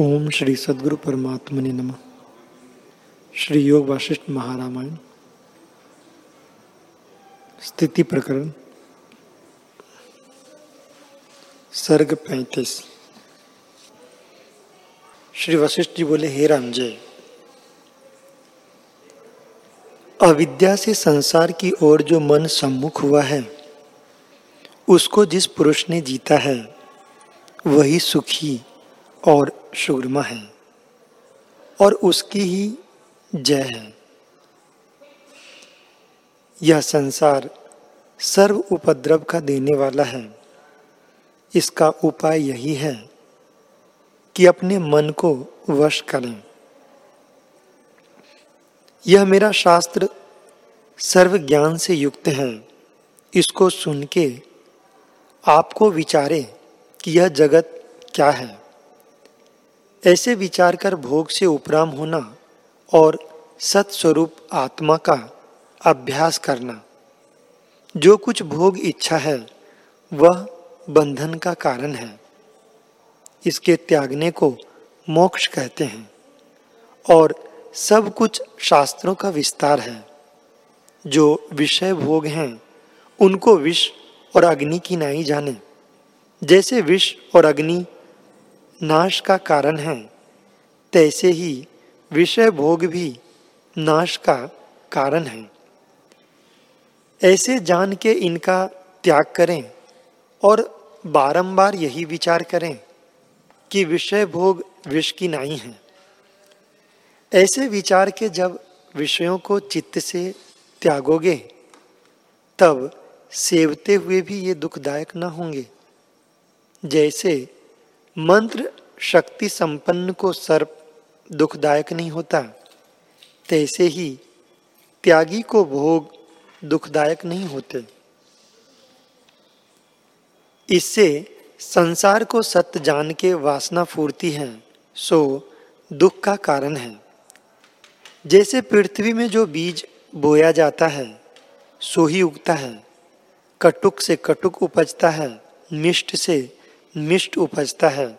ओम श्री सदगुरु परमात्मा ने नम। श्री योग वाशिष्ठ महारामायण। स्थिति प्रकरण। सर्ग पैंतीस। श्री वशिष्ठ जी बोले, हे राम जय। अविद्या से संसार की ओर जो मन सम्मुख हुआ है, उसको जिस पुरुष ने जीता है, वही सुखी और शुग्रमा है और उसकी ही जय है। यह संसार सर्व उपद्रव का देने वाला है। इसका उपाय यही है कि अपने मन को वश करें। यह मेरा शास्त्र सर्व ज्ञान से युक्त है। इसको सुन के आपको विचारे कि यह जगत क्या है। ऐसे विचार कर भोग से उपराम होना और सत्स्वरूप आत्मा का अभ्यास करना। जो कुछ भोग इच्छा है, वह बंधन का कारण है। इसके त्यागने को मोक्ष कहते हैं और सब कुछ शास्त्रों का विस्तार है। जो विषय भोग हैं, उनको विष और अग्नि की नाई जाने। जैसे विष और अग्नि नाश का कारण है। तैसे ही विषय भोग भी नाश का कारण है। ऐसे जान के इनका त्याग करें और बारंबार यही विचार करें कि विषय भोग विष की नाई है। ऐसे विचार के जब विषयों को चित्त से त्यागोगे, तब सेवते हुए भी ये दुखदायक न होंगे। जैसे मंत्र शक्ति संपन्न को सर्प दुखदायक नहीं होता। तैसे ही त्यागी को भोग दुखदायक नहीं होते। इससे संसार को सत्य जान के वासना फूर्ति है, सो दुख का कारण है। जैसे पृथ्वी में जो बीज बोया जाता है, सो ही उगता है। कटुक से कटुक उपजता है, मिष्ट से मिष्ट उपजता है।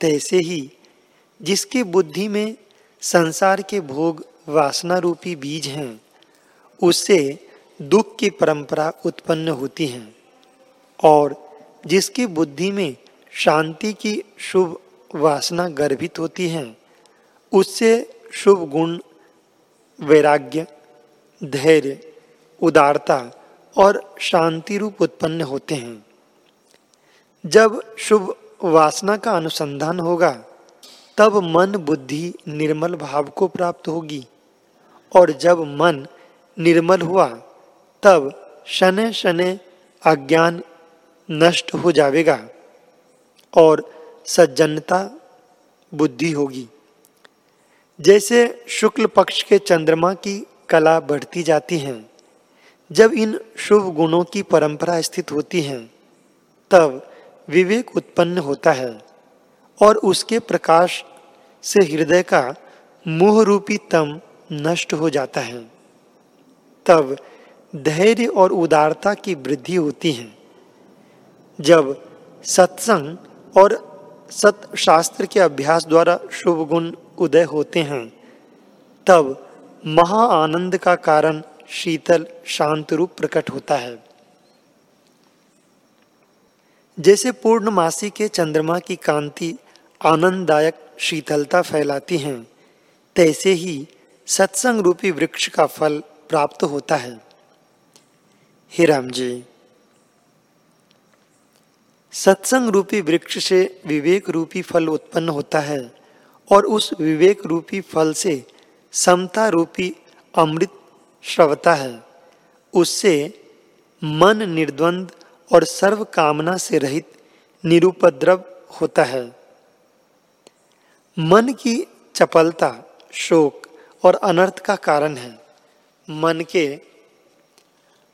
तैसे ही जिसकी बुद्धि में संसार के भोग वासना रूपी बीज हैं, उससे दुख की परंपरा उत्पन्न होती है और जिसकी बुद्धि में शांति की शुभ वासना गर्भित होती है, उससे शुभ गुण, वैराग्य, धैर्य, उदारता और शांति रूप उत्पन्न होते हैं। जब शुभ वासना का अनुसंधान होगा, तब मन बुद्धि निर्मल भाव को प्राप्त होगी। और जब मन निर्मल हुआ, तब शने शने अज्ञान नष्ट हो जाएगा और सज्जनता बुद्धि होगी। जैसे शुक्ल पक्ष के चंद्रमा की कला बढ़ती जाती है, जब इन शुभ गुणों की परंपरा स्थित होती है, तब विवेक उत्पन्न होता है और उसके प्रकाश से हृदय का मोह रूपी तम नष्ट हो जाता है। तब धैर्य और उदारता की वृद्धि होती है। जब सत्संग और सत शास्त्र के अभ्यास द्वारा शुभ गुण उदय होते हैं, तब महा आनंद का कारण शीतल शांत रूप प्रकट होता है। जैसे पूर्णमासी के चंद्रमा की कांति आनंददायक शीतलता फैलाती हैं, तैसे ही सत्संग रूपी वृक्ष का फल प्राप्त होता है। हे राम जी सत्संग रूपी वृक्ष से विवेक रूपी फल उत्पन्न होता है और उस विवेक रूपी फल से समता रूपी अमृत श्रवता है। उससे मन निर्द्वंद और सर्व कामना से रहित निरुपद्रव होता है। मन की चपलता, शोक और अनर्थ का कारण है। मन के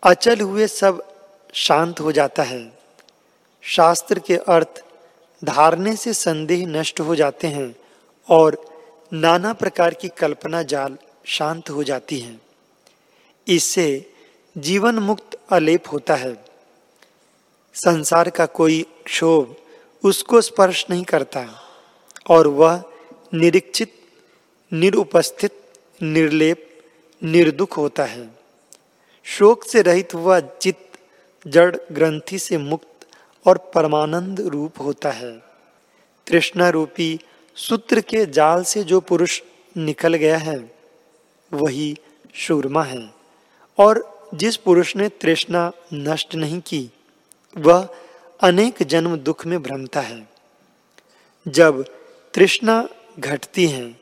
अचल हुए सब शांत हो जाता है। शास्त्र के अर्थ धारने से संदेह नष्ट हो जाते हैं और नाना प्रकार की कल्पना जाल शांत हो जाती है। इससे जीवन मुक्त अलेप होता है। संसार का कोई क्षोभ उसको स्पर्श नहीं करता और वह निरीक्षित, निरुपस्थित, निर्लेप, निर्दुख होता है। शोक से रहित हुआ चित्त जड़ ग्रंथि से मुक्त और परमानंद रूप होता है। तृष्णा रूपी सूत्र के जाल से जो पुरुष निकल गया है, वही शूरमा है। और जिस पुरुष ने तृष्णा नष्ट नहीं की वह अनेक जन्म दुख में भ्रमता है। जब तृष्णा घटती है,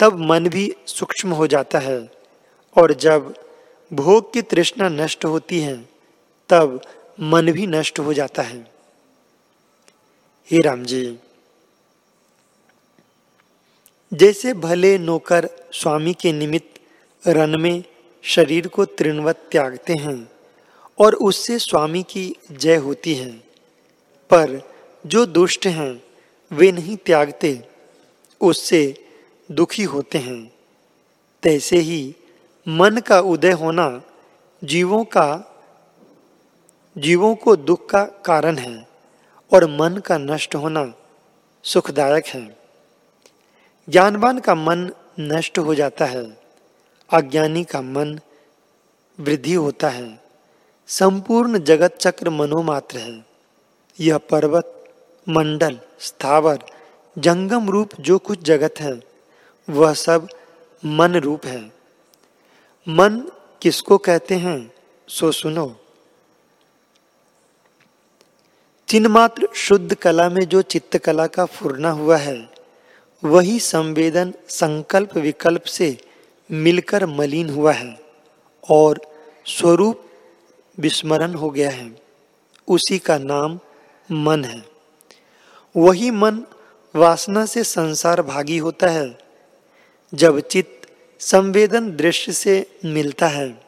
तब मन भी सूक्ष्म हो जाता है और जब भोग की तृष्णा नष्ट होती है, तब मन भी नष्ट हो जाता है। हे राम जी, जैसे भले नौकर स्वामी के निमित्त रन में शरीर को तृणवत त्यागते हैं और उससे स्वामी की जय होती है। पर जो दुष्ट हैं, वे नहीं त्यागते, उससे दुखी होते हैं। तैसे ही मन का उदय होना जीवों का, जीवों को दुख का कारण है और मन का नष्ट होना सुखदायक है। ज्ञानवान का मन नष्ट हो जाता है, अज्ञानी का मन वृद्धि होता है। संपूर्ण जगत चक्र मनोमात्र है। यह पर्वत, मंडल, स्थावर, जंगम रूप जो कुछ जगत है, वह सब मन रूप है। मन किसको कहते हैं, सो सुनो। चिन्मात्र शुद्ध कला में जो चित्तकला का फुरना हुआ है, वही संवेदन संकल्प विकल्प से मिलकर मलिन हुआ है और स्वरूप विस्मरण हो गया है। उसी का नाम मन है। वही मन वासना से संसार भागी होता है, जब चित्त संवेदन दृश्य से मिलता है,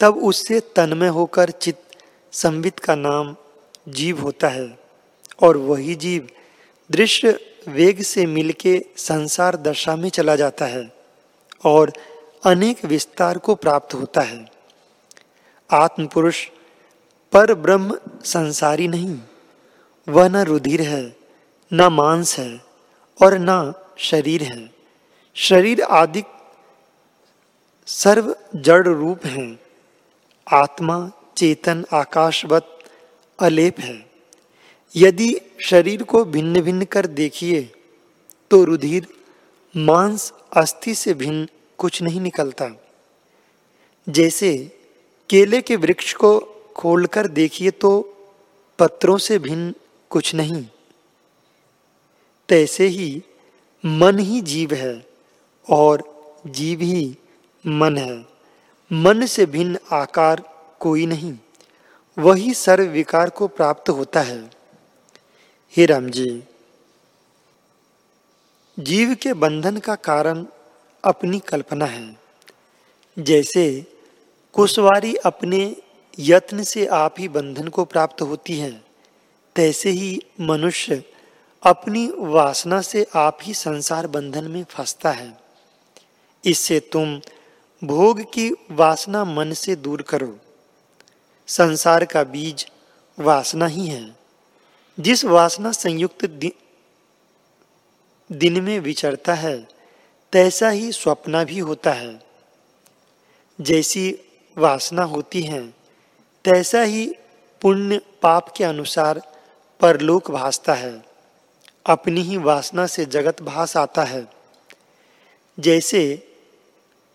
तब उससे तन्मय होकर चित्त संवित का नाम जीव होता है, और वही जीव दृश्य वेग से मिलके संसार दशा में चला जाता है, और अनेक विस्तार को प्राप्त होता है। आत्म पुरुष पर ब्रह्म संसारी नहीं। वह न रुधिर है, न मांस है और न शरीर है। शरीर आदि सर्व जड़ रूप हैं। आत्मा, चेतन, आकाशवत, अलेप है। यदि शरीर को भिन्न भिन्न कर देखिए तो रुधिर, मांस, अस्थि से भिन्न कुछ नहीं निकलता। जैसे केले के वृक्ष को खोलकर देखिए तो पत्रों से भिन्न कुछ नहीं। तैसे ही मन ही जीव है और जीव ही मन है। मन से भिन्न आकार कोई नहीं। वही सर्व विकार को प्राप्त होता है। हे राम जी जीव के बंधन का कारण अपनी कल्पना है। जैसे कुशवारी अपने यत्न से आप ही बंधन को प्राप्त होती है। तैसे ही मनुष्य अपनी वासना से आप ही संसार बंधन में फंसता है। इससे तुम भोग की वासना मन से दूर करो। संसार का बीज वासना ही है। जिस वासना संयुक्त दि, दिन में विचरता है तैसा ही स्वप्न भी होता है। जैसी वासना होती है। तैसा ही पुण्य पाप के अनुसार परलोक भासता है। अपनी ही वासना से जगत भास आता है। जैसे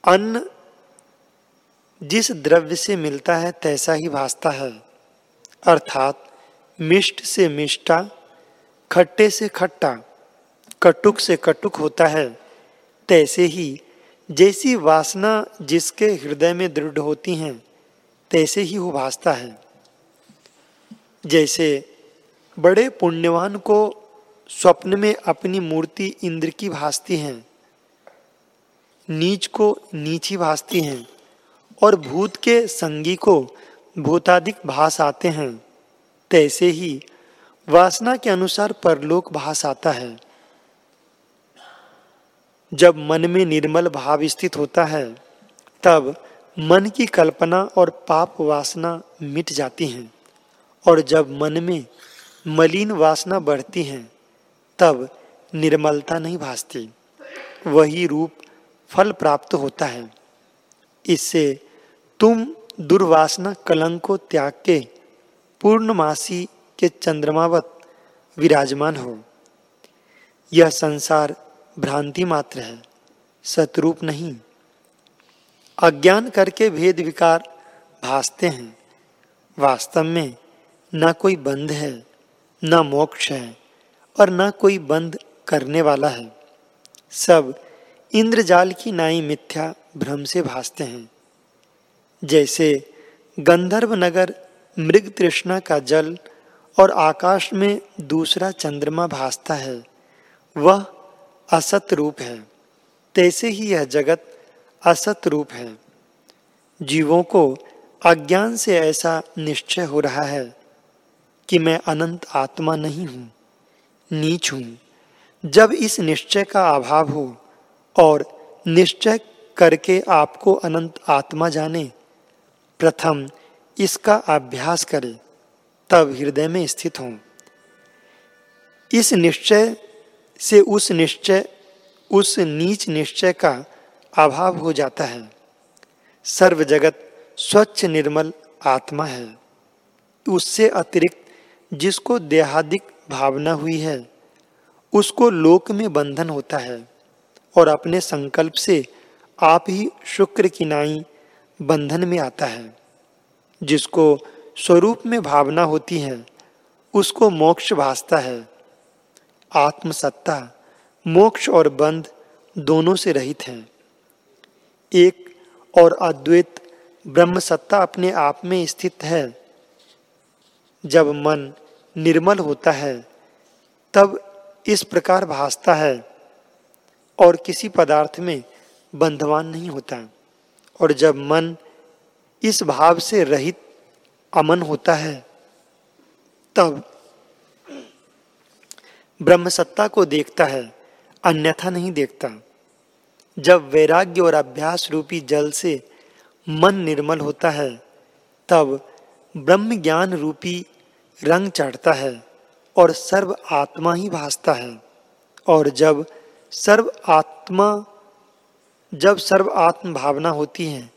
अन्न जिस द्रव्य से मिलता है, तैसा ही भासता है। अर्थात मिष्ट से मिष्टा, खट्टे से खट्टा, कटुक से कटुक होता है। तैसे ही जैसी वासना जिसके हृदय में दृढ़ होती हैं, तैसे ही वो भासता है। जैसे बड़े पुण्यवान को स्वप्न में अपनी मूर्ति इंद्र की भासती है, नीच को नीची भासती हैं, और भूत के संगी को भूताधिक भास आते हैं, तैसे ही वासना के अनुसार परलोक भास आता है। जब मन में निर्मल भाव स्थित होता है, तब मन की कल्पना और पाप वासना मिट जाती हैं। और जब मन में मलिन वासना बढ़ती हैं, तब निर्मलता नहीं भासती। वही रूप फल प्राप्त होता है। इससे तुम दुर्वासना कलंक को त्याग के पूर्णमासी के चंद्रमावत विराजमान हो। यह संसार भ्रांति मात्र है, सतरूप नहीं। अज्ञान करके भेद विकार भासते हैं। वास्तव में न कोई बंध है, न मोक्ष है, और न कोई बंद करने वाला है। सब इंद्रजाल की नाई मिथ्या भ्रम से भासते हैं। जैसे गंधर्व नगर मृग तृष्णा का जल और आकाश में दूसरा चंद्रमा भासता है, वह असत रूप है। तैसे ही यह जगत असत रूप है। जीवों को अज्ञान से ऐसा निश्चय हो रहा है कि मैं अनंत आत्मा नहीं हूँ, नीच हूँ। जब इस निश्चय का अभाव हो और निश्चय करके आपको अनंत आत्मा जाने, प्रथम इसका अभ्यास करें, तब हृदय में स्थित हो। इस निश्चय से उस निश्चय, उस नीच निश्चय का अभाव हो जाता है। सर्व जगत स्वच्छ निर्मल आत्मा है। उससे अतिरिक्त जिसको देहादिक भावना हुई है, उसको लोक में बंधन होता है और अपने संकल्प से आप ही शुक्र की नाई बंधन में आता है। जिसको स्वरूप में भावना होती है, उसको मोक्ष भासता है। आत्मसत्ता, मोक्ष और बंध दोनों से रहित हैं। एक और अद्वैत ब्रह्म सत्ता अपने आप में स्थित है। जब मन निर्मल होता है, तब इस प्रकार भासता है और किसी पदार्थ में बंधवान नहीं होता। और जब मन इस भाव से रहित अमन होता है, तब ब्रह्म सत्ता को देखता है, अन्यथा नहीं देखता। जब वैराग्य और अभ्यास रूपी जल से मन निर्मल होता है, तब ब्रह्म ज्ञान रूपी रंग चढ़ता है और सर्व आत्मा ही भासता है। और जब सर्व आत्मा, जब सर्व आत्म भावना होती है,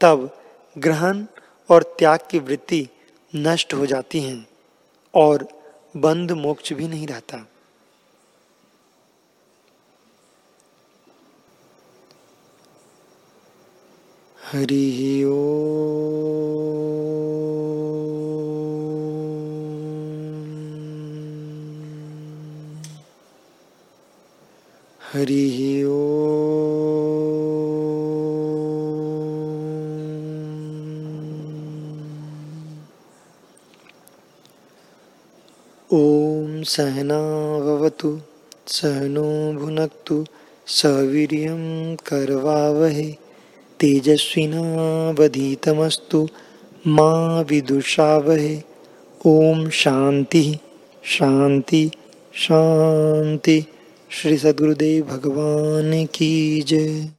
तब ग्रहण और त्याग की वृत्ति नष्ट हो जाती है और बंध मोक्ष भी नहीं रहता। हरि ओ। हरि ओ। ॐ सहनावतु सहनो भुनक्तु, सवीर्यं करवावहे, तेजस्विनावधीतमस्तु, मा विदुषावहे। ओम शांति शांति शांति श्री सदगुरुदेव भगवान की जय।